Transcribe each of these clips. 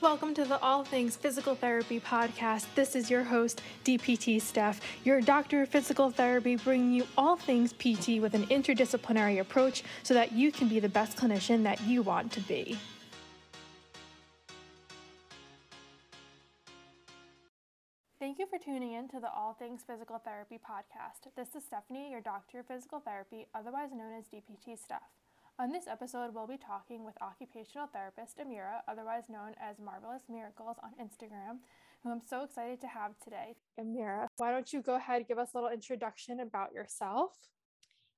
Welcome to the All Things Physical Therapy podcast. This is your host, DPT Steph, your doctor of physical therapy, bringing you all things PT with an interdisciplinary approach so that you can be the best clinician that you want to be. Thank you for tuning in to the All Things Physical Therapy podcast. This is Stephanie, your doctor of physical therapy, otherwise known as DPT Steph. On this episode, we'll be talking with occupational therapist Amira, otherwise known as Marvelous Miracles on Instagram, who I'm so excited to have today. Amira, why don't you go ahead give us a little introduction about yourself?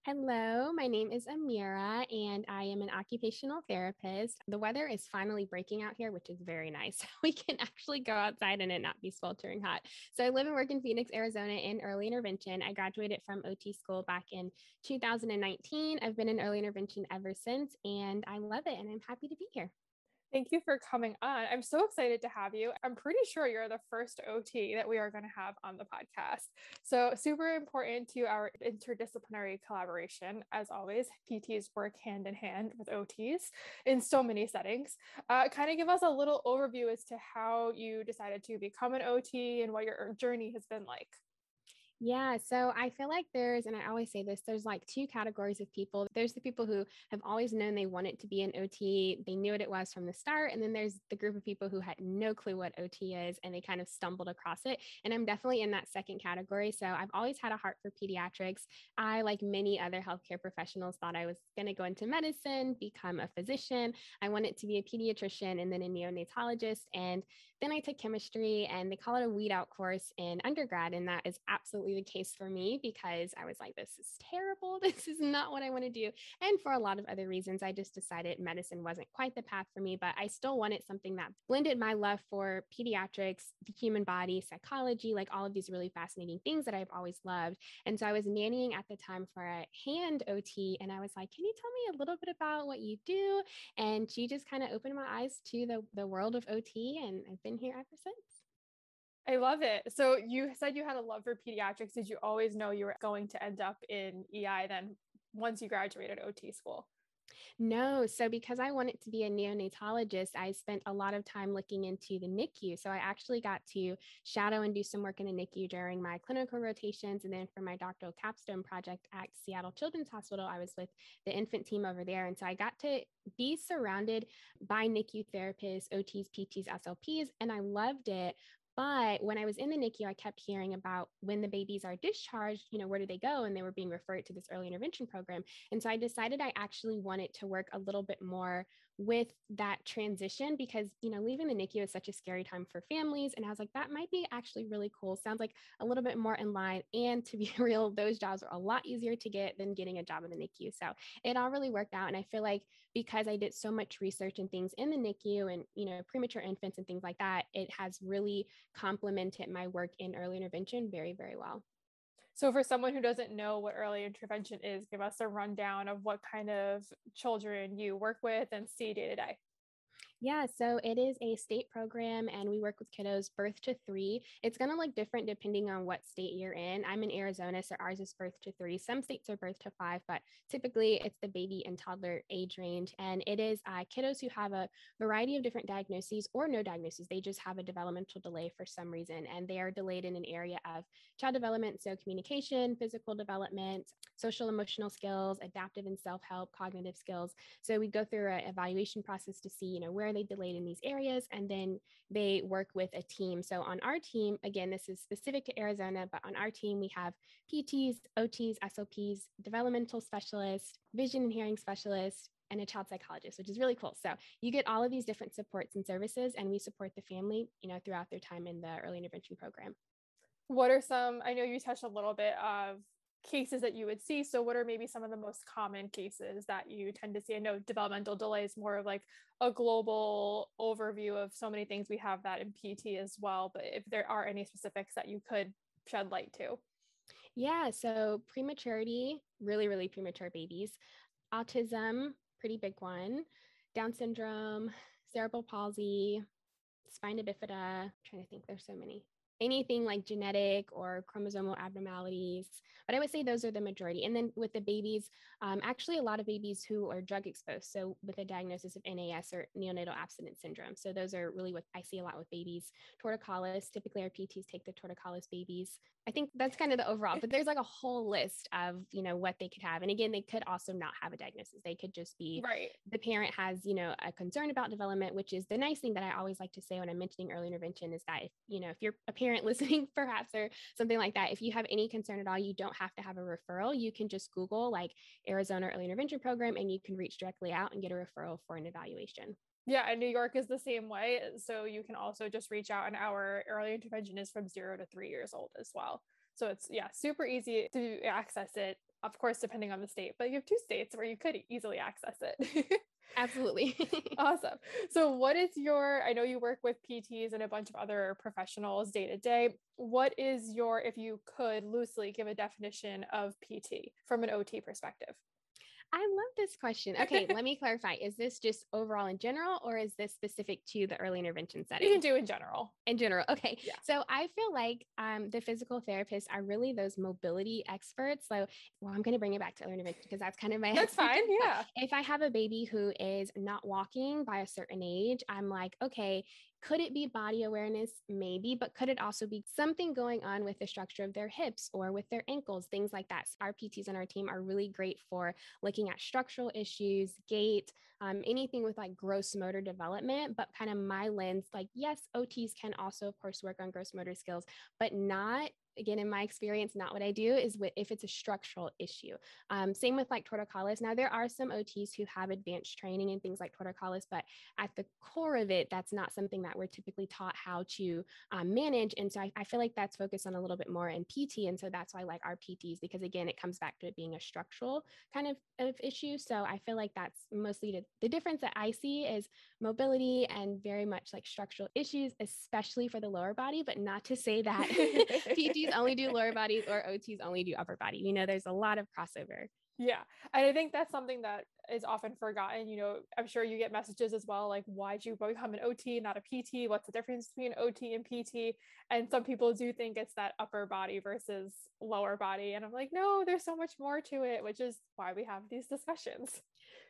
Hello, my name is Amira and I am an occupational therapist. The weather is finally breaking out here, which is very nice. We can actually go outside and it not be sweltering hot. So I live and work in Phoenix, Arizona in early intervention. I graduated from OT school back in 2019. I've been in early intervention ever since and I love it and I'm happy to be here. Thank you for coming on. I'm so excited to have you. I'm pretty sure you're the first OT that we are going to have on the podcast. So, super important to our interdisciplinary collaboration. As always, PTs work hand in hand with OTs in so many settings. Uh, kind of give us a little overview as to how you decided to become an OT and what your journey has been like. Yeah. So I feel like there's, and I always say this, there's like two categories of people. There's the people who have always known they wanted to be an OT, they knew what it was from the start. And then there's the group of people who had no clue what OT is and they kind of stumbled across it. And I'm definitely in that second category. So I've always had a heart for pediatrics. I, like many other healthcare professionals, thought I was going to go into medicine, become a physician. I wanted to be a pediatrician and then a neonatologist. And then I took chemistry and they call it a weed out course in undergrad. And that is absolutely the case for me because I was like, this is terrible. This is not what I want to do. And for a lot of other reasons, I just decided medicine wasn't quite the path for me, but I still wanted something that blended my love for pediatrics, the human body, psychology, like all of these really fascinating things that I've always loved. And so I was nannying at the time for a hand OT. And I was like, can you tell me a little bit about what you do? And she just kind of opened my eyes to the, the world of OT. And I've been been here ever since. I love it. So you said you had a love for pediatrics. Did you always know you were going to end up in EI then once you graduated OT school? No. So, because I wanted to be a neonatologist, I spent a lot of time looking into the NICU. So, I actually got to shadow and do some work in the NICU during my clinical rotations. And then for my doctoral capstone project at Seattle Children's Hospital, I was with the infant team over there. And so, I got to be surrounded by NICU therapists, OTs, PTs, SLPs, and I loved it. But when I was in the NICU, I kept hearing about when the babies are discharged, you know, where do they go? And they were being referred to this early intervention program. And so I decided I actually wanted to work a little bit more with that transition because you know leaving the NICU is such a scary time for families. And I was like that might be actually really cool. Sounds like a little bit more in line. And to be real those jobs are a lot easier to get than getting a job in the NICU so it all really worked out. And I feel like because I did so much research and things in the NICU and you know premature infants and things like that it has really complemented my work in early intervention very very well so, for someone who doesn't know what early intervention is, give us a rundown of what kind of children you work with and see day to day. Yeah, so it is a state program and we work with kiddos birth to three. It's going to look different depending on what state you're in. I'm in Arizona, so ours is birth to three. Some states are birth to five, but typically it's the baby and toddler age range. And it is uh, kiddos who have a variety of different diagnoses or no diagnoses. They just have a developmental delay for some reason, and they are delayed in an area of child development. So, communication, physical development, social emotional skills, adaptive and self help, cognitive skills. So, we go through an evaluation process to see, you know, where are they delayed in these areas? And then they work with a team. So on our team, again, this is specific to Arizona, but on our team, we have PTs, OTs, SLPs, developmental specialists, vision and hearing specialists, and a child psychologist, which is really cool. So you get all of these different supports and services, and we support the family, you know, throughout their time in the early intervention program. What are some? I know you touched a little bit of cases that you would see. So, what are maybe some of the most common cases that you tend to see? I know developmental delay is more of like a global overview of so many things. We have that in PT as well. But if there are any specifics that you could shed light to. Yeah. So, prematurity, really, really premature babies, autism, pretty big one, Down syndrome, cerebral palsy, spina bifida. I'm trying to think, there's so many anything like genetic or chromosomal abnormalities. But I would say those are the majority. And then with the babies, um, actually, a lot of babies who are drug exposed. So with a diagnosis of NAS or neonatal abstinence syndrome. So those are really what I see a lot with babies. Torticollis, typically our PTs take the torticollis babies. I think that's kind of the overall, but there's like a whole list of, you know, what they could have. And again, they could also not have a diagnosis. They could just be right. The parent has, you know, a concern about development, which is the nice thing that I always like to say when I'm mentioning early intervention is that if, you know, if you're a parent listening perhaps or something like that, if you have any concern at all, you don't have to have a referral. You can just Google like Arizona early intervention program and you can reach directly out and get a referral for an evaluation. Yeah, and New York is the same way. So you can also just reach out, and our early intervention is from zero to three years old as well. So it's, yeah, super easy to access it, of course, depending on the state, but you have two states where you could easily access it. Absolutely. awesome. So, what is your, I know you work with PTs and a bunch of other professionals day to day. What is your, if you could loosely give a definition of PT from an OT perspective? I love this question. Okay, let me clarify. Is this just overall in general, or is this specific to the early intervention setting? You can do in general. In general. Okay. Yeah. So I feel like um, the physical therapists are really those mobility experts. So, well, I'm going to bring it back to early intervention because that's kind of my. That's fine. Yeah. If I have a baby who is not walking by a certain age, I'm like, okay, could it be body awareness? Maybe, but could it also be something going on with the structure of their hips or with their ankles, things like that? So our PTs on our team are really great for looking at structural issues, gait, um, anything with like gross motor development. But kind of my lens, like, yes, OTs can also, of course, work on gross motor skills, but not again in my experience not what i do is with, if it's a structural issue. Um, same with like torticollis. Now there are some ots who have advanced training and things like torticollis but at the core of it that's not something that we're typically taught how to um, manage. And so I, I, feel like that's focused on a little bit more in pt and so that's why i like our pts because again it comes back to it being a structural kind of, of issue. So i feel like that's mostly the, the difference that i see is mobility and very much like structural issues especially for the lower body but not to say that PTs only do lower bodies or OTs only do upper body. You know, there's a lot of crossover. Yeah. And I think that's something that is often forgotten. You know, I'm sure you get messages as well like, why'd you become an OT, not a PT? What's the difference between OT and PT? And some people do think it's that upper body versus lower body. And I'm like, no, there's so much more to it, which is why we have these discussions.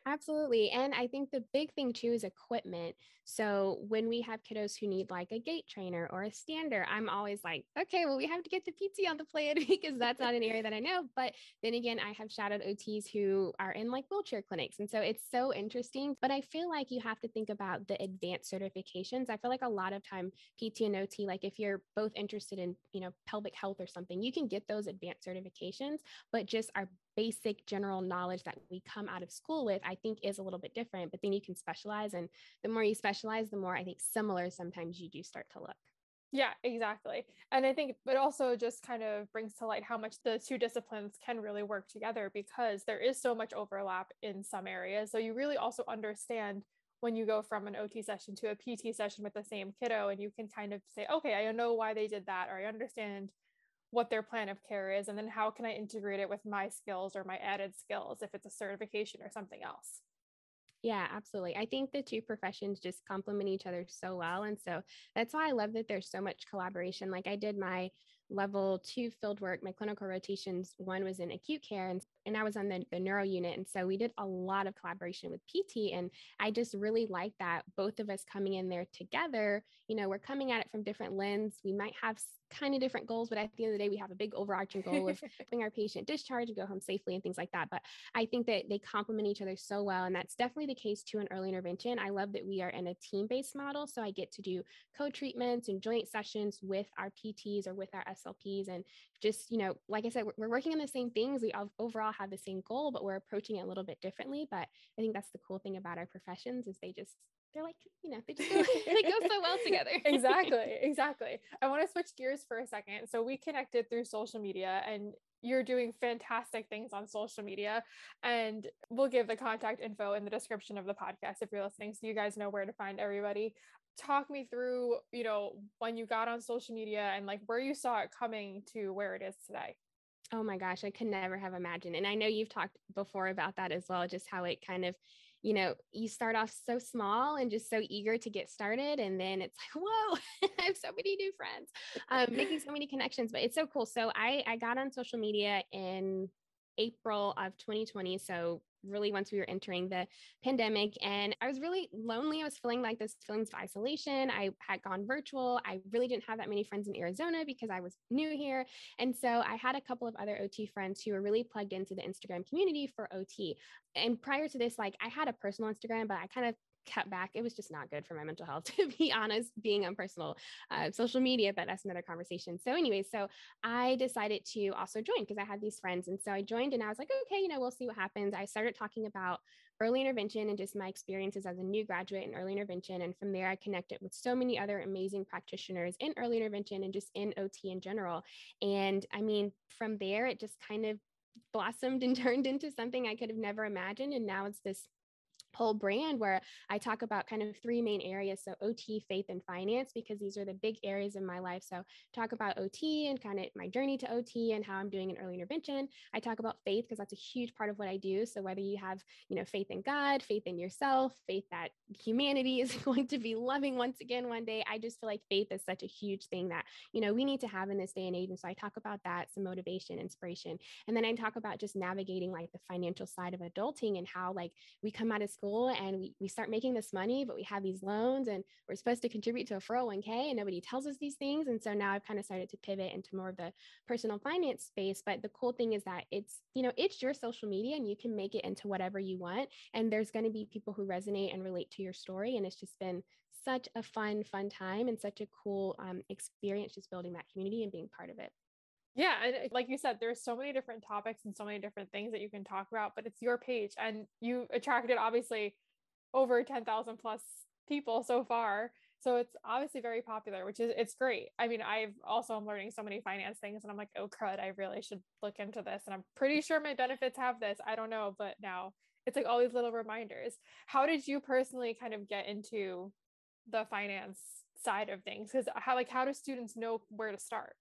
Absolutely. And I think the big thing too is equipment. So when we have kiddos who need like a gait trainer or a stander, I'm always like, okay, well, we have to get the PT on the plan because that's not an area that I know. But then again, I have shadowed OTs who are in like wheelchair clinics. And so it's so interesting. But I feel like you have to think about the advanced certifications. I feel like a lot of time PT and OT, like if you're both interested in, you know, pelvic health or something, you can get those advanced certifications, but just our basic general knowledge that we come out of school with, I think is a little bit different. But then you can specialize. And the more you specialize, the more I think similar sometimes you do start to look. Yeah, exactly. And I think it also just kind of brings to light how much the two disciplines can really work together because there is so much overlap in some areas. So you really also understand when you go from an OT session to a PT session with the same kiddo, and you can kind of say, okay, I know why they did that, or I understand what their plan of care is and then how can i integrate it with my skills or my added skills if it's a certification or something else yeah, absolutely. I think the two professions just complement each other so well. And so that's why I love that there's so much collaboration. Like I did my level two field work, my clinical rotations, one was in acute care and, and I was on the, the neuro unit. And so we did a lot of collaboration with PT. And I just really like that both of us coming in there together, you know, we're coming at it from different lens. We might have kind of different goals, but at the end of the day, we have a big overarching goal of having our patient discharge and go home safely and things like that. But I think that they complement each other so well. And that's definitely the case too in early intervention. I love that we are in a team based model. So I get to do co treatments and joint sessions with our PTs or with our SLPs. And just, you know, like I said, we're, we're working on the same things. We all, overall have the same goal, but we're approaching it a little bit differently. But I think that's the cool thing about our professions is they just they're like, you know, they just go, they go so well together. exactly. Exactly. I want to switch gears for a second. So we connected through social media and you're doing fantastic things on social media and we'll give the contact info in the description of the podcast if you're listening so you guys know where to find everybody talk me through you know when you got on social media and like where you saw it coming to where it is today oh my gosh i could never have imagined and i know you've talked before about that as well just how it kind of you know, you start off so small and just so eager to get started. And then it's like, whoa, I have so many new friends, um, making so many connections, but it's so cool. So I, I got on social media in April of 2020. So really once we were entering the pandemic and I was really lonely. I was feeling like this feelings of isolation. I had gone virtual. I really didn't have that many friends in Arizona because I was new here. And so I had a couple of other OT friends who were really plugged into the Instagram community for OT. And prior to this, like I had a personal Instagram, but I kind of cut back. It was just not good for my mental health, to be honest, being on personal uh, social media, but that's another conversation. So, anyway, so I decided to also join because I had these friends. And so I joined and I was like, okay, you know, we'll see what happens. I started talking about early intervention and just my experiences as a new graduate in early intervention. And from there, I connected with so many other amazing practitioners in early intervention and just in OT in general. And I mean, from there, it just kind of blossomed and turned into something I could have never imagined. And now it's this whole brand where I talk about kind of three main areas. So OT, faith, and finance, because these are the big areas in my life. So talk about OT and kind of my journey to OT and how I'm doing in early intervention. I talk about faith because that's a huge part of what I do. So whether you have, you know, faith in God, faith in yourself, faith that humanity is going to be loving once again one day, I just feel like faith is such a huge thing that, you know, we need to have in this day and age. And so I talk about that, some motivation, inspiration. And then I talk about just navigating like the financial side of adulting and how like we come out of school and we, we start making this money, but we have these loans and we're supposed to contribute to a 401k and nobody tells us these things. And so now I've kind of started to pivot into more of the personal finance space. But the cool thing is that it's, you know, it's your social media and you can make it into whatever you want. And there's going to be people who resonate and relate to your story. And it's just been such a fun, fun time and such a cool um, experience just building that community and being part of it. Yeah. And eh, like you said, there's so many different topics and so many different things that you can talk about, but it's your page and you attracted obviously over 10,000 plus people so far. So it's obviously very popular, which is it's great. I mean, I've also I'm learning so many finance things and I'm like, oh crud, I really should look into this. And I'm pretty sure my benefits have this. I don't know, but now it's like all these little reminders. How did you personally kind of get into the finance side of things? Because how like how do students know where to start?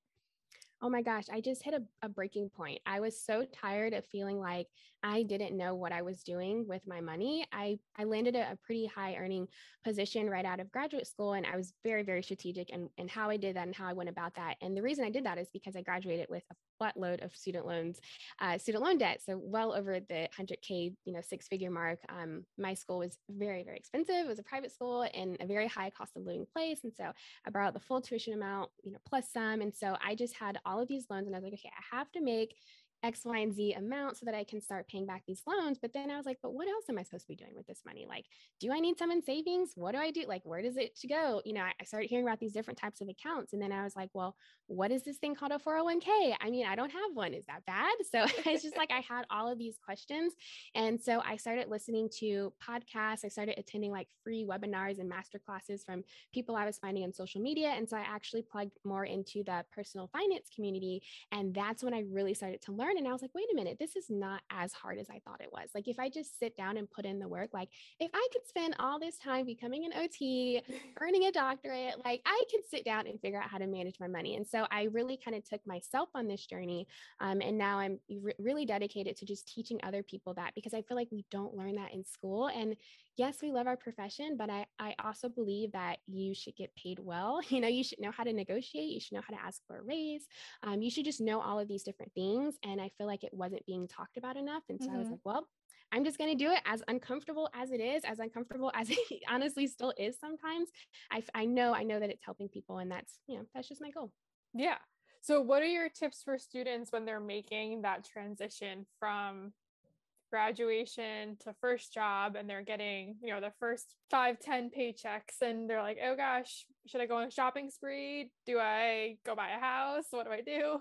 Oh my gosh, I just hit a, a, breaking point. I was so tired of feeling like I didn't know what I was doing with my money. I, I landed a, a pretty high earning position right out of graduate school, and I was very, very strategic and and how I did that and how I went about that. And the reason I did that is because I graduated with a flat load of student loans, uh, student loan debt. So well over the 100K, you know, six figure mark. Um, my school was very, very expensive. It was a private school in a very high cost of living place. And so I borrowed the full tuition amount, you know, plus some. And so I just had all of these loans and I was like, okay, I have to make X, Y, and Z amount so that I can start paying back these loans. But then I was like, but what else am I supposed to be doing with this money? Like, do I need some in savings? What do I do? Like, where does it go? You know, I started hearing about these different types of accounts. And then I was like, well, what is this thing called a 401k? I mean, I don't have one. Is that bad? So it's just like I had all of these questions. And so I started listening to podcasts. I started attending like free webinars and master classes from people I was finding on social media. And so I actually plugged more into the personal finance community. And that's when I really started to learn learn. And I was like, wait a minute, this is not as hard as I thought it was. Like, if I just sit down and put in the work, like, if I could spend all this time becoming an OT, earning a doctorate, like, I could sit down and figure out how to manage my money. And so I really kind of took myself on this journey. Um, and now I'm re- really dedicated to just teaching other people that because I feel like we don't learn that in school. And yes, we love our profession, but I, I also believe that you should get paid well. You know, you should know how to negotiate, you should know how to ask for a raise. Um, you should just know all of these different things. And I feel like it wasn't being talked about enough. And so mm-hmm. I was mm-hmm. like, well, I'm just going to do it as uncomfortable as it is, as uncomfortable as it honestly still is sometimes. I, I know, I know that it's helping people. And that's, you know, that's just my goal. Yeah. So, what are your tips for students when they're making that transition from graduation to first job and they're getting you know the first five ten paychecks and they're like oh gosh should i go on a shopping spree do i go buy a house what do i do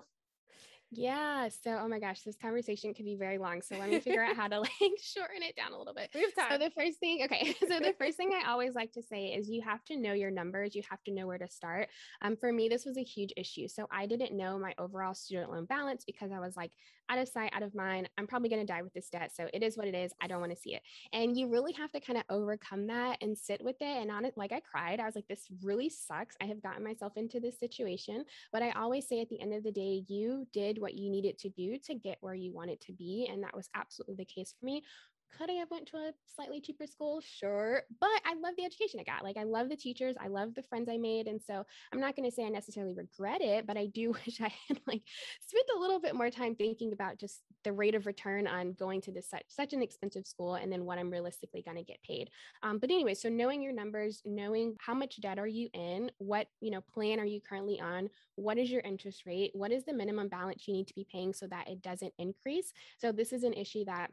yeah. So, oh my gosh, this conversation could be very long. So let me figure out how to like shorten it down a little bit. We have time. So the first thing, okay. So the first thing I always like to say is you have to know your numbers. You have to know where to start. Um, for me, this was a huge issue. So I didn't know my overall student loan balance because I was like, out of sight, out of mind. I'm probably going to die with this debt. So it is what it is. I don't want to see it. And you really have to kind of overcome that and sit with it. And on it, like I cried, I was like, this really sucks. I have gotten myself into this situation. But I always say at the end of the day, you did what you needed to do to get where you wanted to be. And that was absolutely the case for me could I have went to a slightly cheaper school? Sure. But I love the education I got. Like I love the teachers. I love the friends I made. And so I'm not going to say I necessarily regret it, but I do wish I had like spent a little bit more time thinking about just the rate of return on going to this such, such an expensive school and then what I'm realistically going to get paid. Um, but anyway, so knowing your numbers, knowing how much debt are you in, what, you know, plan are you currently on, what is your interest rate, what is the minimum balance you need to be paying so that it doesn't increase. So this is an issue that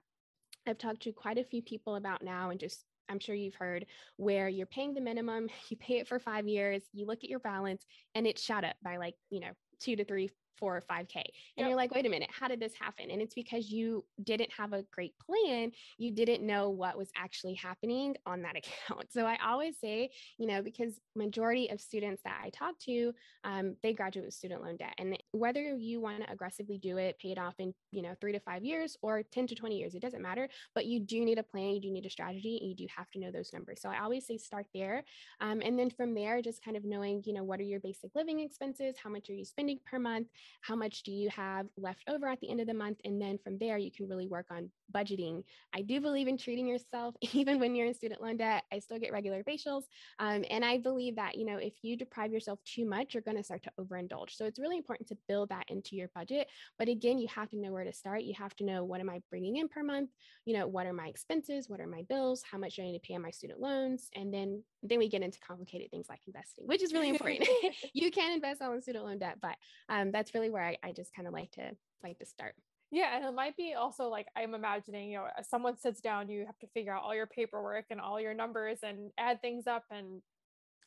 I've talked to quite a few people about now and just I'm sure you've heard where you're paying the minimum, you pay it for five years, you look at your balance and it's shot up by like, you know, two to three, four or 5K. And yep. you're like, wait a minute, how did this happen? And it's because you didn't have a great plan. You didn't know what was actually happening on that account. So I always say, you know, because majority of students that I talk to, um, they graduate with student loan debt. And whether you want to aggressively do it, pay it off in, you know, three to five years or 10 to 20 years, it doesn't matter. But you do need a plan, you do need a strategy, and you do have to know those numbers. So I always say start there. Um, and then from there, just kind of knowing, you know, what are your basic living expenses? How much are you spending per month? How much do you have left over at the end of the month? And then from there you can really work on budgeting. I do believe in treating yourself even when you're in student loan debt i still get regular facials. Um, and i believe that you know if you deprive yourself too much you're going to start to overindulge. So it's really important to build that into your budget. But again you have to know where to start. You have to know what am i bringing in per month? You know what are my expenses? What are my bills? How much do i need to pay on my student loans? And then then we get into complicated things like investing which is really important you can invest all on student loan debt but um, that's really where I, I just kind of like to like to start. Yeah, and it might be also like I'm imagining, you know, someone sits down, you have to figure out all your paperwork and all your numbers and add things up and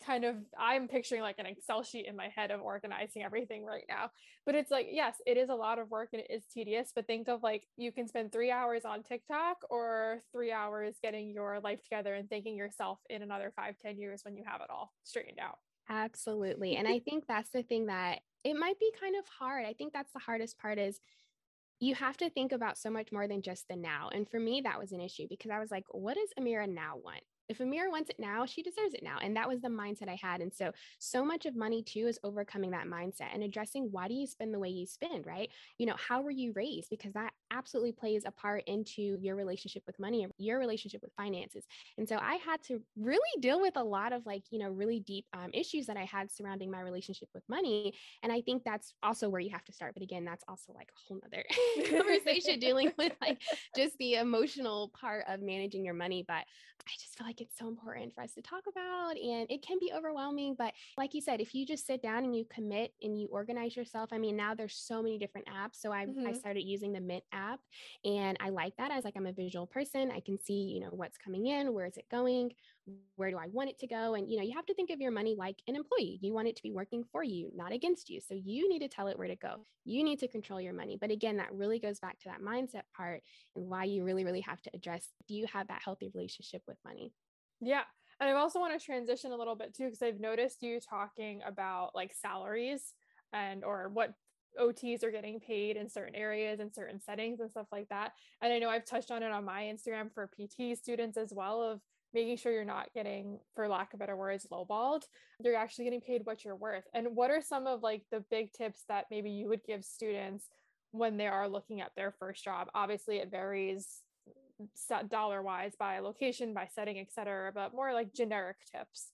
kind of I'm picturing like an Excel sheet in my head of organizing everything right now. But it's like, yes, it is a lot of work and it is tedious, but think of like you can spend three hours on TikTok or three hours getting your life together and thanking yourself in another five, ten years when you have it all straightened out. Absolutely. And I think that's the thing that it might be kind of hard. I think that's the hardest part is you have to think about so much more than just the now. And for me, that was an issue because I was like, what does Amira now want? If Amira wants it now, she deserves it now. And that was the mindset I had. And so, so much of money too is overcoming that mindset and addressing why do you spend the way you spend, right? You know, how were you raised? Because that absolutely plays a part into your relationship with money or your relationship with finances. And so, I had to really deal with a lot of like, you know, really deep um, issues that I had surrounding my relationship with money. And I think that's also where you have to start. But again, that's also like a whole nother conversation dealing with like just the emotional part of managing your money. But I just feel like it's so important for us to talk about. And it can be overwhelming. But like you said, if you just sit down and you commit and you organize yourself, I mean, now there's so many different apps. So I, mm-hmm. I started using the Mint app and I like that as like I'm a visual person. I can see, you know, what's coming in, where is it going, where do I want it to go? And, you know, you have to think of your money like an employee. You want it to be working for you, not against you. So you need to tell it where to go. You need to control your money. But again, that really goes back to that mindset part and why you really, really have to address do you have that healthy relationship with money? Yeah. And I also want to transition a little bit too, because I've noticed you talking about like salaries and or what OTs are getting paid in certain areas and certain settings and stuff like that. And I know I've touched on it on my Instagram for PT students as well of making sure you're not getting, for lack of better words, lowballed. You're actually getting paid what you're worth. And what are some of like the big tips that maybe you would give students when they are looking at their first job? Obviously, it varies dollar wise by location, by setting, etc. But more like generic tips.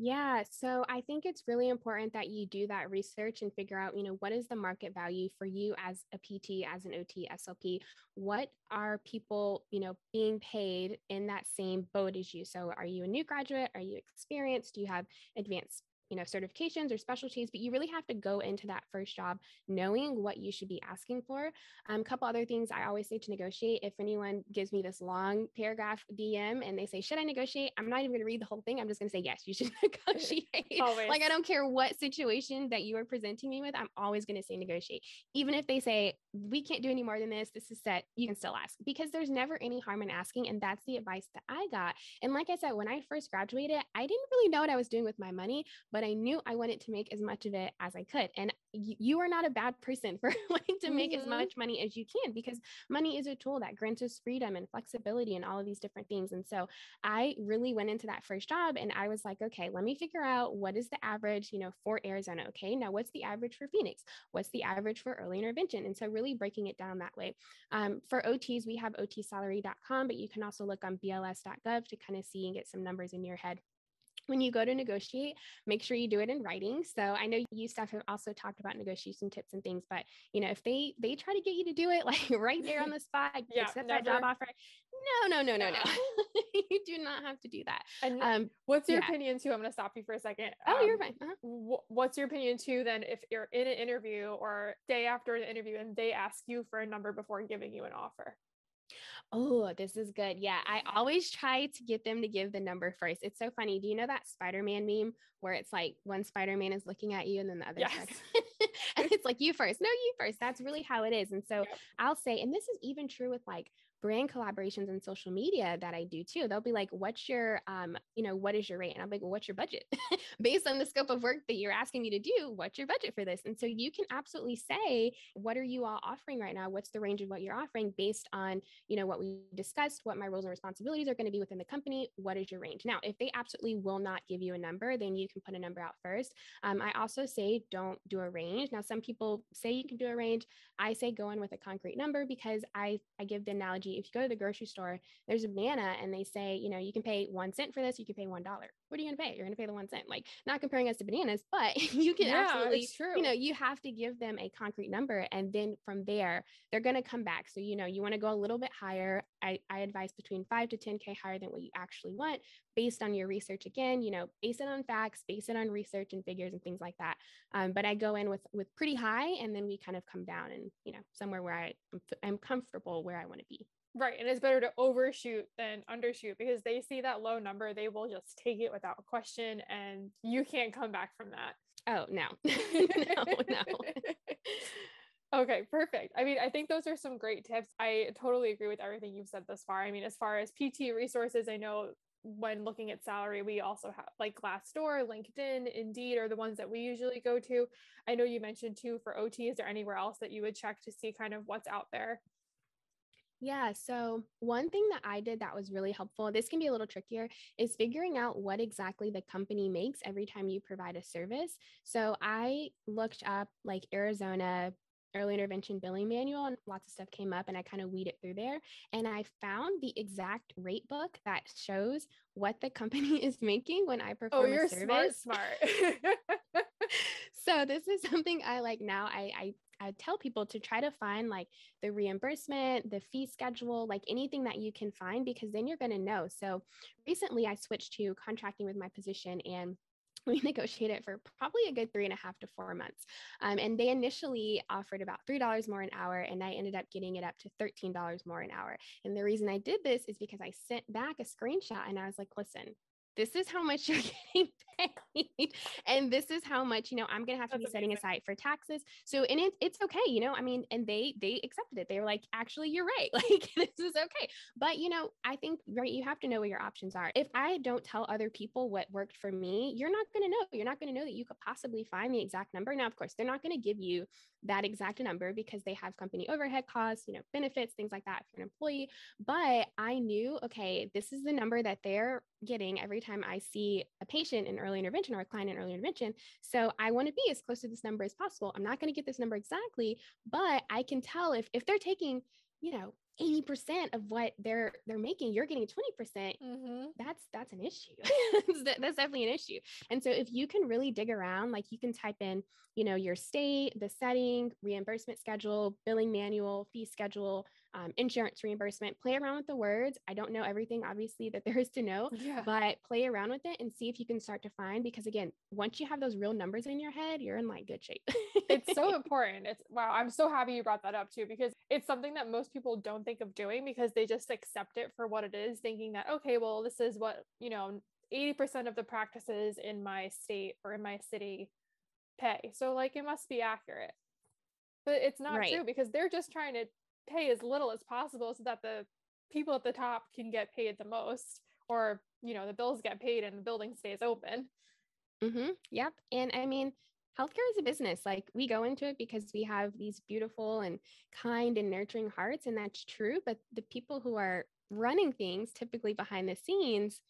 Yeah, so I think it's really important that you do that research and figure out, you know, what is the market value for you as a PT, as an OT, SLP? What are people, you know, being paid in that same boat as you? So are you a new graduate? Are you experienced? Do you have advanced you know certifications or specialties but you really have to go into that first job knowing what you should be asking for. A um, couple other things i always say to negotiate if anyone gives me this long paragraph dm and they say should i negotiate? I'm not even going to read the whole thing. I'm just going to say yes you should negotiate. Like i don't care what situation that you are presenting me with i'm always going to say negotiate. Even if they say we can't do any more than this this is set you can still ask because there's never any harm in asking and that's the advice that i got. And like i said when i first graduated i didn't really know what i was doing with my money but but I knew I wanted to make as much of it as I could. And you, you are not a bad person for wanting to make mm-hmm. as much money as you can because money is a tool that grants us freedom and flexibility and all of these different things. And so I really went into that first job and I was like, okay, let me figure out what is the average, you know, for Arizona. Okay. Now what's the average for Phoenix? What's the average for early intervention? And so really breaking it down that way. Um, for OTs, we have otsalary.com, but you can also look on bls.gov to kind of see and get some numbers in your head when you go to negotiate, make sure you do it in writing. So I know you Steph have also talked about negotiation tips and things, but you know, if they they try to get you to do it like right there on the spot, yeah, accept never. that job offer. No, no, no, no, no. you do not have to do that. And um, what's your yeah. opinion too? I'm going to stop you for a second. Oh, um, you're fine. Uh-huh. Wh- what's your opinion too? Then, if you're in an interview or day after an interview and they ask you for a number before giving you an offer? Oh, this is good. Yeah, I always try to get them to give the number first. It's so funny. Do you know that Spider Man meme where it's like one Spider Man is looking at you and then the other, yes. and it's like you first. No, you first. That's really how it is. And so. I'll say, and this is even true with like brand collaborations and social media that I do too. They'll be like, what's your, um, you know, what is your rate? And I'm like, well, what's your budget? Based on the scope of work that you're asking me to do, what's your budget for this? And so you can absolutely say, what are you all offering right now? What's the range of what you're offering based on, you know, what we discussed, what my roles and responsibilities are going to be within the company? What is your range? Now, if they absolutely will not give you a number, then you can put a number out first. Um, I also say, don't do a range. Now, some people say you can do a range. I say go in with a concrete number because I, I give the analogy if you go to the grocery store, there's a banana and they say, you know, you can pay one cent for this, you can pay one dollar. What are you going to pay? You're going to pay the one cent. Like, not comparing us to bananas, but you can yeah, absolutely, you know, you have to give them a concrete number. And then from there, they're going to come back. So, you know, you want to go a little bit higher. I, I advise between five to 10K higher than what you actually want based on your research. Again, you know, base it on facts, base it on research and figures and things like that. Um, but I go in with, with pretty high and then we kind of come down and, you know, somewhere where I, I'm comfortable where I want to be. Right. And it's better to overshoot than undershoot because they see that low number, they will just take it without a question and you can't come back from that. Oh, no. no, no. Okay, perfect. I mean, I think those are some great tips. I totally agree with everything you've said thus far. I mean, as far as PT resources, I know when looking at salary, we also have like Glassdoor, LinkedIn, Indeed are the ones that we usually go to. I know you mentioned too for OT. Is there anywhere else that you would check to see kind of what's out there? Yeah. So, one thing that I did that was really helpful, this can be a little trickier, is figuring out what exactly the company makes every time you provide a service. So, I looked up like Arizona early intervention billing manual and lots of stuff came up and I kind of weed it through there and I found the exact rate book that shows what the company is making when I oh, perform oh, you're a service. Smart, smart. so this is something I like now. I, I I tell people to try to find like the reimbursement, the fee schedule, like anything that you can find, because then you're going to know. So recently I switched to contracting with my position and we negotiated for probably a good three and a half to four months. Um, and they initially offered about $3 more an hour, and I ended up getting it up to $13 more an hour. And the reason I did this is because I sent back a screenshot and I was like, listen, this is how much you're getting paid and this is how much you know i'm gonna have to That's be setting aside for taxes. So and it, it's okay you know i mean and they they accepted it. They were like actually you're right. Like this is okay. But you know i think right you have to know what your options are. If i don't tell other people what worked for me you're not going to know. You're not going to know that you could possibly find the exact number. Now of course they're not going to give you that exact number because they have company overhead costs you know benefits things like that for an employee. But i knew okay this is the number that they're getting every time I see a patient in early intervention or a client in early intervention. So I want to be as close to this number as possible. I'm not going to get this number exactly, but I can tell if if they're taking, you know, 80% of what they're they're making you're getting 20% mm-hmm. that's that's an issue that's definitely an issue and so if you can really dig around like you can type in you know your state the setting reimbursement schedule billing manual fee schedule um, insurance reimbursement play around with the words i don't know everything obviously that there is to know yeah. but play around with it and see if you can start to find because again once you have those real numbers in your head you're in like good shape it's so important it's wow i'm so happy you brought that up too because it's something that most people don't think of doing because they just accept it for what it is, thinking that, okay, well, this is what, you know, 80% of the practices in my state or in my city pay. So, like, it must be accurate. But it's not right. true because they're just trying to pay as little as possible so that the people at the top can get paid the most or, you know, the bills get paid and the building stays open. Mm-hmm. Yep. And I mean, healthcare is a business. Like we go into it because we have these beautiful and kind and nurturing hearts, and that's true. But the people who are running things, typically behind the scenes,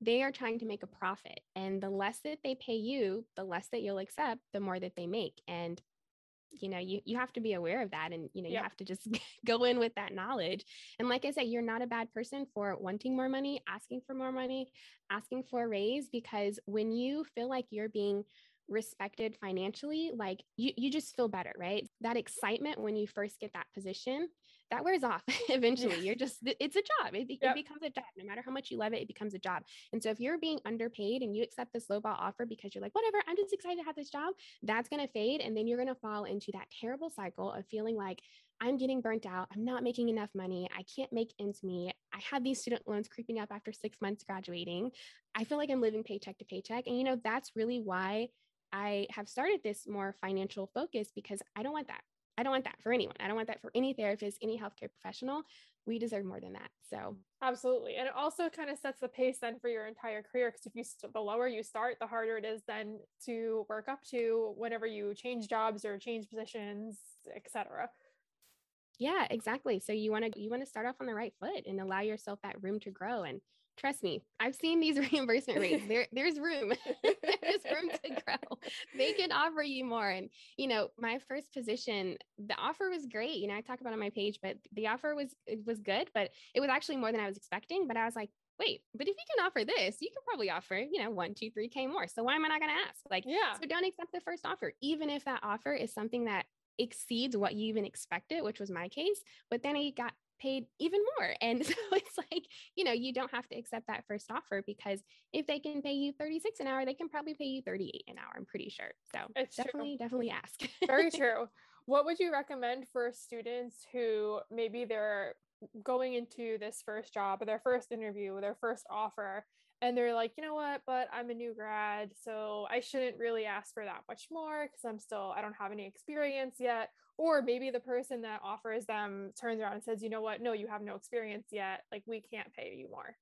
they are trying to make a profit. And the less that they pay you, the less that you'll accept, the more that they make. And you know you you have to be aware of that and you know you have to just go in with that knowledge. And like i said you're not a bad person for wanting more money asking for more money asking for a raise because when you feel like you're being respected financially like you you just feel better right? That excitement when you first get that position that wears off eventually you're just it's a job it, yep. it, becomes a job no matter how much you love it it becomes a job and so if you're being underpaid and you accept this lowball offer because you're like whatever i'm just excited to have this job that's going to fade and then you're going to fall into that terrible cycle of feeling like I'm getting burnt out. I'm not making enough money. I can't make ends meet. I have these student loans creeping up after six months graduating. I feel like I'm living paycheck to paycheck. And, you know, that's really why I have started this more financial focus because I don't want that. I don't want that for anyone. I don't want that for any therapist, any healthcare professional. We deserve more than that. So, absolutely. And it also kind of sets the pace then for your entire career because if you st- the lower you start, the harder it is then to work up to whenever you change jobs or change positions, etc. Yeah, exactly. So you want to you want to start off on the right foot and allow yourself that room to grow and trust me, I've seen these reimbursement rates. There, there's room. there's room to grow. They can offer you more. And you know, my first position, the offer was great. You know, I talk about on my page, but the offer was it was good, but it was actually more than I was expecting. But I was like, wait, but if you can offer this, you can probably offer, you know, one, two, three K more. So why am I not gonna ask? Like, yeah. So don't accept the first offer, even if that offer is something that exceeds what you even expected, which was my case. But then I got paid even more. And so it's like, you know, you don't have to accept that first offer because if they can pay you 36 an hour, they can probably pay you 38 an hour, I'm pretty sure. So it's definitely, true. definitely ask. Very true. What would you recommend for students who maybe they're going into this first job or their first interview or their first offer and they're like, you know what, but I'm a new grad, so I shouldn't really ask for that much more because I'm still, I don't have any experience yet. Or maybe the person that offers them turns around and says, you know what, no, you have no experience yet. Like, we can't pay you more.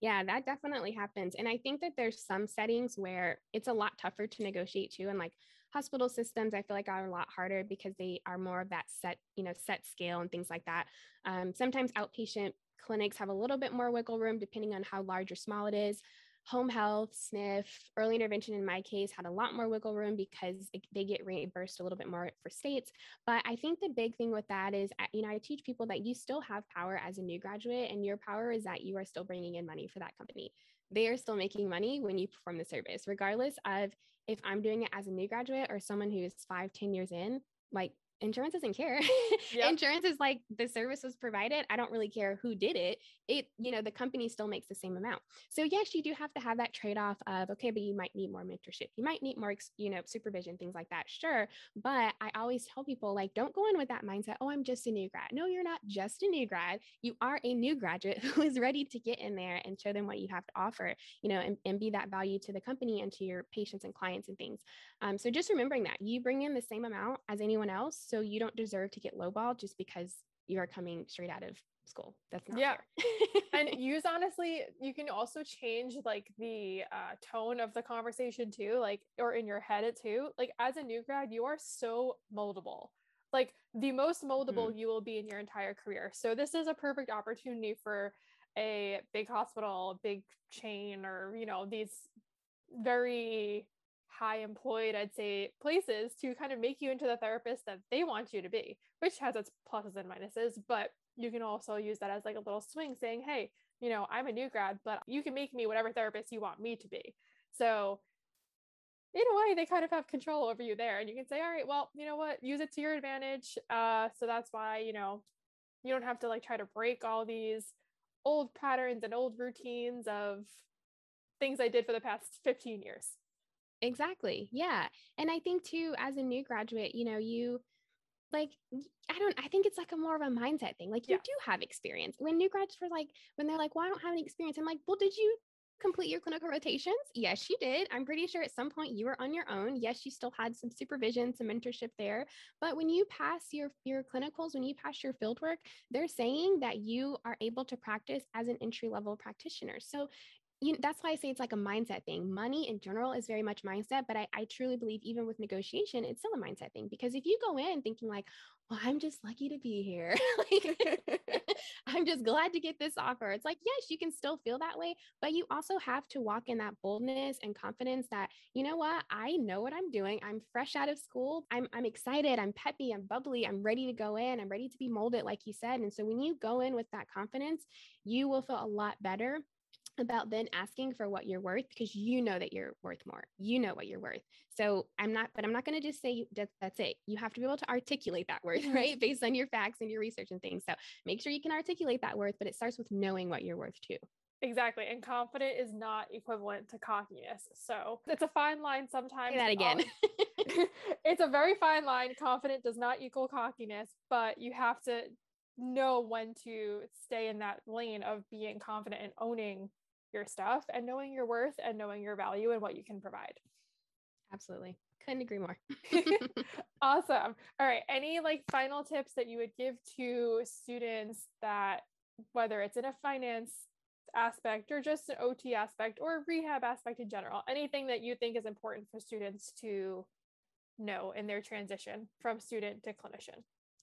Yeah, that definitely happens. And I think that there's some settings where it's a lot tougher to negotiate too. And like hospital systems, I feel like are a lot harder because they are more of that set, you know, set scale and things like that. Um, sometimes outpatient clinics have a little bit more wiggle room depending on how large or small it is. Home health, SNF, early intervention in my case had a lot more wiggle room because it, they get reimbursed a little bit more for states. But I think the big thing with that is, you know, I teach people that you still have power as a new graduate, and your power is that you are still bringing in money for that company. They are still making money when you perform the service, regardless of if I'm doing it as a new graduate or someone who is five, ten years in. Like insurance doesn't care. Yep. insurance is like the service was provided. I don't really care who did it. It, you know, the company still makes the same amount. So yes, you do have to have that trade-off of okay, but you might need more mentorship. You might need more, you know, supervision, things like that. Sure. But I always tell people like, don't go in with that mindset. Oh, I'm just a new grad. No, you're not just a new grad. You are a new graduate who is ready to get in there and show them what you have to offer, you know, and, and be that value to the company and to your patients and clients and things. Um, so just remembering that you bring in the same amount as anyone else. So you don't deserve to get lowballed just because you are coming straight out of school. That's not yeah. and use honestly, you can also change like the uh, tone of the conversation too, like or in your head it too. Like as a new grad, you are so moldable. Like the most moldable mm-hmm. you will be in your entire career. So this is a perfect opportunity for a big hospital, big chain, or you know these very high employed, I'd say, places to kind of make you into the therapist that they want you to be, which has its pluses and minuses. But you can also use that as like a little swing saying, hey, you know, I'm a new grad, but you can make me whatever therapist you want me to be. So, in a way, they kind of have control over you there. And you can say, all right, well, you know what, use it to your advantage. Uh, so that's why, you know, you don't have to like try to break all these old patterns and old routines of things I did for the past 15 years. Exactly. Yeah. And I think too, as a new graduate, you know, you like, I don't, I think it's like a more of a mindset thing. Like, you yeah. do have experience. When new grads were like, when they're like, well, I don't have any experience, I'm like, well, did you complete your clinical rotations? Yes, you did. I'm pretty sure at some point you were on your own. Yes, you still had some supervision, some mentorship there. But when you pass your, your clinicals, when you pass your field work, they're saying that you are able to practice as an entry level practitioner. So you know, that's why I say it's like a mindset thing. Money in general is very much mindset, but I, I truly believe even with negotiation, it's still a mindset thing because if you go in thinking like, well, I'm just lucky to be here. like, I'm just glad to get this offer. It's like, yes, you can still feel that way, but you also have to walk in that boldness and confidence that, you know what, I know what I'm doing. I'm fresh out of school. I'm, I'm excited. I'm peppy. I'm bubbly. I'm ready to go in. I'm ready to be molded, like you said. And so when you go in with that confidence, you will feel a lot better about then asking for what you're worth because you know that you're worth more. You know what you're worth. So I'm not, but I'm not going to just say that that's it. You have to be able to articulate that worth, right? Based on your facts and your research and things. So make sure you can articulate that worth, but it starts with knowing what you're worth too. Exactly. And confident is not equivalent to cockiness. So it's a fine line sometimes. Say that again. it's a very fine line. Confident does not equal cockiness, but you have to know when to stay in that lane of being confident and owning your stuff and knowing your worth and knowing your value and what you can provide. Absolutely. Couldn't agree more. awesome. All right. Any like final tips that you would give to students that whether it's in a finance aspect or just an OT aspect or rehab aspect in general, anything that you think is important for students to know in their transition from student to clinician?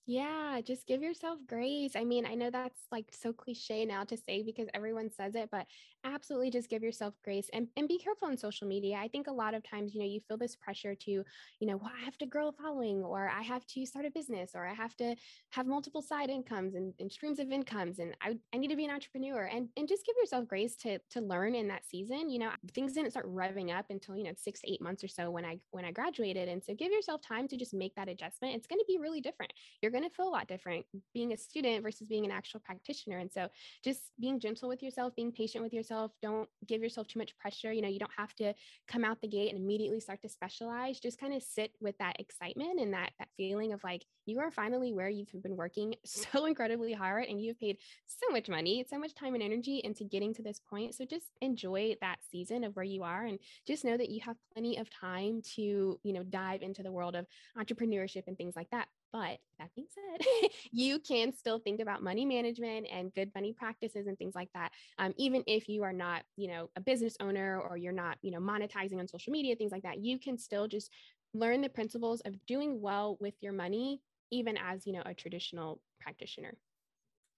Yeah, just give yourself grace. I mean, I know that's like so cliche now to say because everyone says it, but absolutely just give yourself grace and, and be careful on social media. I think a lot of times, you know, you feel this pressure to, you know, well, I have to grow a following or I have to start a business or I have to have multiple side incomes and, and streams of incomes and I, I need to be an entrepreneur and, and just give yourself grace to to learn in that season. You know, things didn't start revving up until, you know, six to eight months or so when I when I graduated. And so give yourself time to just make that adjustment. It's going to be really different. You're going to feel a lot different being a student versus being an actual practitioner. And so just being gentle with yourself, being patient with yourself, don't give yourself too much pressure. You know, you don't have to come out the gate and immediately start to specialize. Just kind of sit with that excitement and that that feeling of like you are finally where you've been working so incredibly hard and you've paid so much money, so much time and energy into getting to this point. So just enjoy that season of where you are and just know that you have plenty of time to, you know, dive into the world of entrepreneurship and things like that. But that being said, you can still think about money management and good money practices and things like that. Um, even if you are not, you know, a business owner or you're not, you know, monetizing on social media, things like that, you can still just learn the principles of doing well with your money, even as, you know, a traditional practitioner.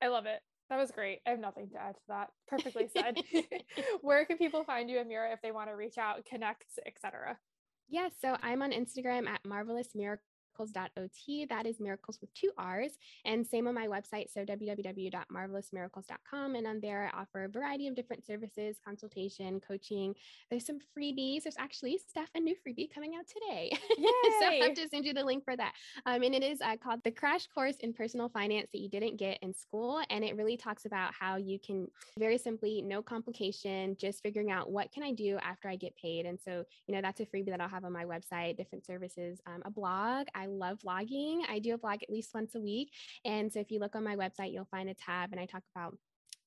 I love it. That was great. I have nothing to add to that. Perfectly said. Where can people find you, Amira, if they want to reach out, connect, etc.? Yes, yeah, so I'm on Instagram at marvelous miracle mirracles.ot. That is miracles with two R's. And same on my website. So www.marvelousmirracles.com. And on there, I offer a variety of different services, consultation, coaching. There's some freebies. There's actually, Steph, a new freebie coming out today. so I have to send you the link for that. Um, and it is uh, called the Crash Course in Personal Finance that you didn't get in school. And it really talks about how you can very simply, no complication, just figuring out what can I do after I get paid. And so, you know, that's a freebie that I'll have on my website, different services, um, a blog. I love vlogging. I do a vlog at least once a week. And so if you look on my website, you'll find a tab and I talk about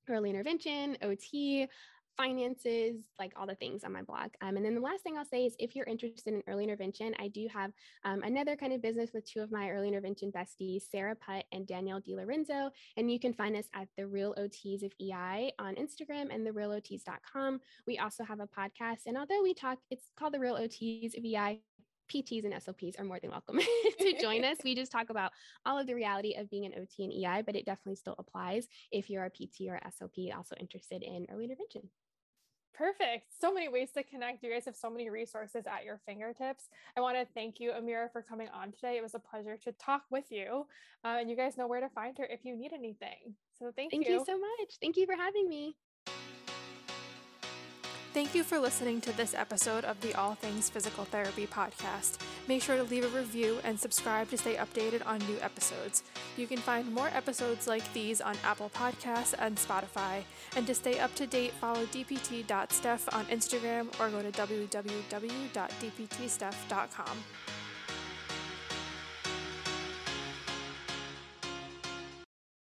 early intervention, OT, finances, like all the things on my blog. Um, and then the last thing I'll say is if you're interested in early intervention, I do have um, another kind of business with two of my early intervention besties, Sarah Putt and Danielle DiLorenzo. And you can find us at the Real OTs of EI on Instagram and therealots.com. We also have a podcast. And although we talk, it's called the Real OTs of EI. PTs and SLPs are more than welcome to join us. We just talk about all of the reality of being an OT and EI, but it definitely still applies if you're a PT or SLP also interested in early intervention. Perfect. So many ways to connect. You guys have so many resources at your fingertips. I want to thank you, Amira, for coming on today. It was a pleasure to talk with you. Uh, and you guys know where to find her if you need anything. So thank, thank you. Thank you so much. Thank you for having me. Thank you for listening to this episode of the All Things Physical Therapy podcast. Make sure to leave a review and subscribe to stay updated on new episodes. You can find more episodes like these on Apple Podcasts and Spotify. And to stay up to date, follow dpt.steph on Instagram or go to www.dptsteph.com.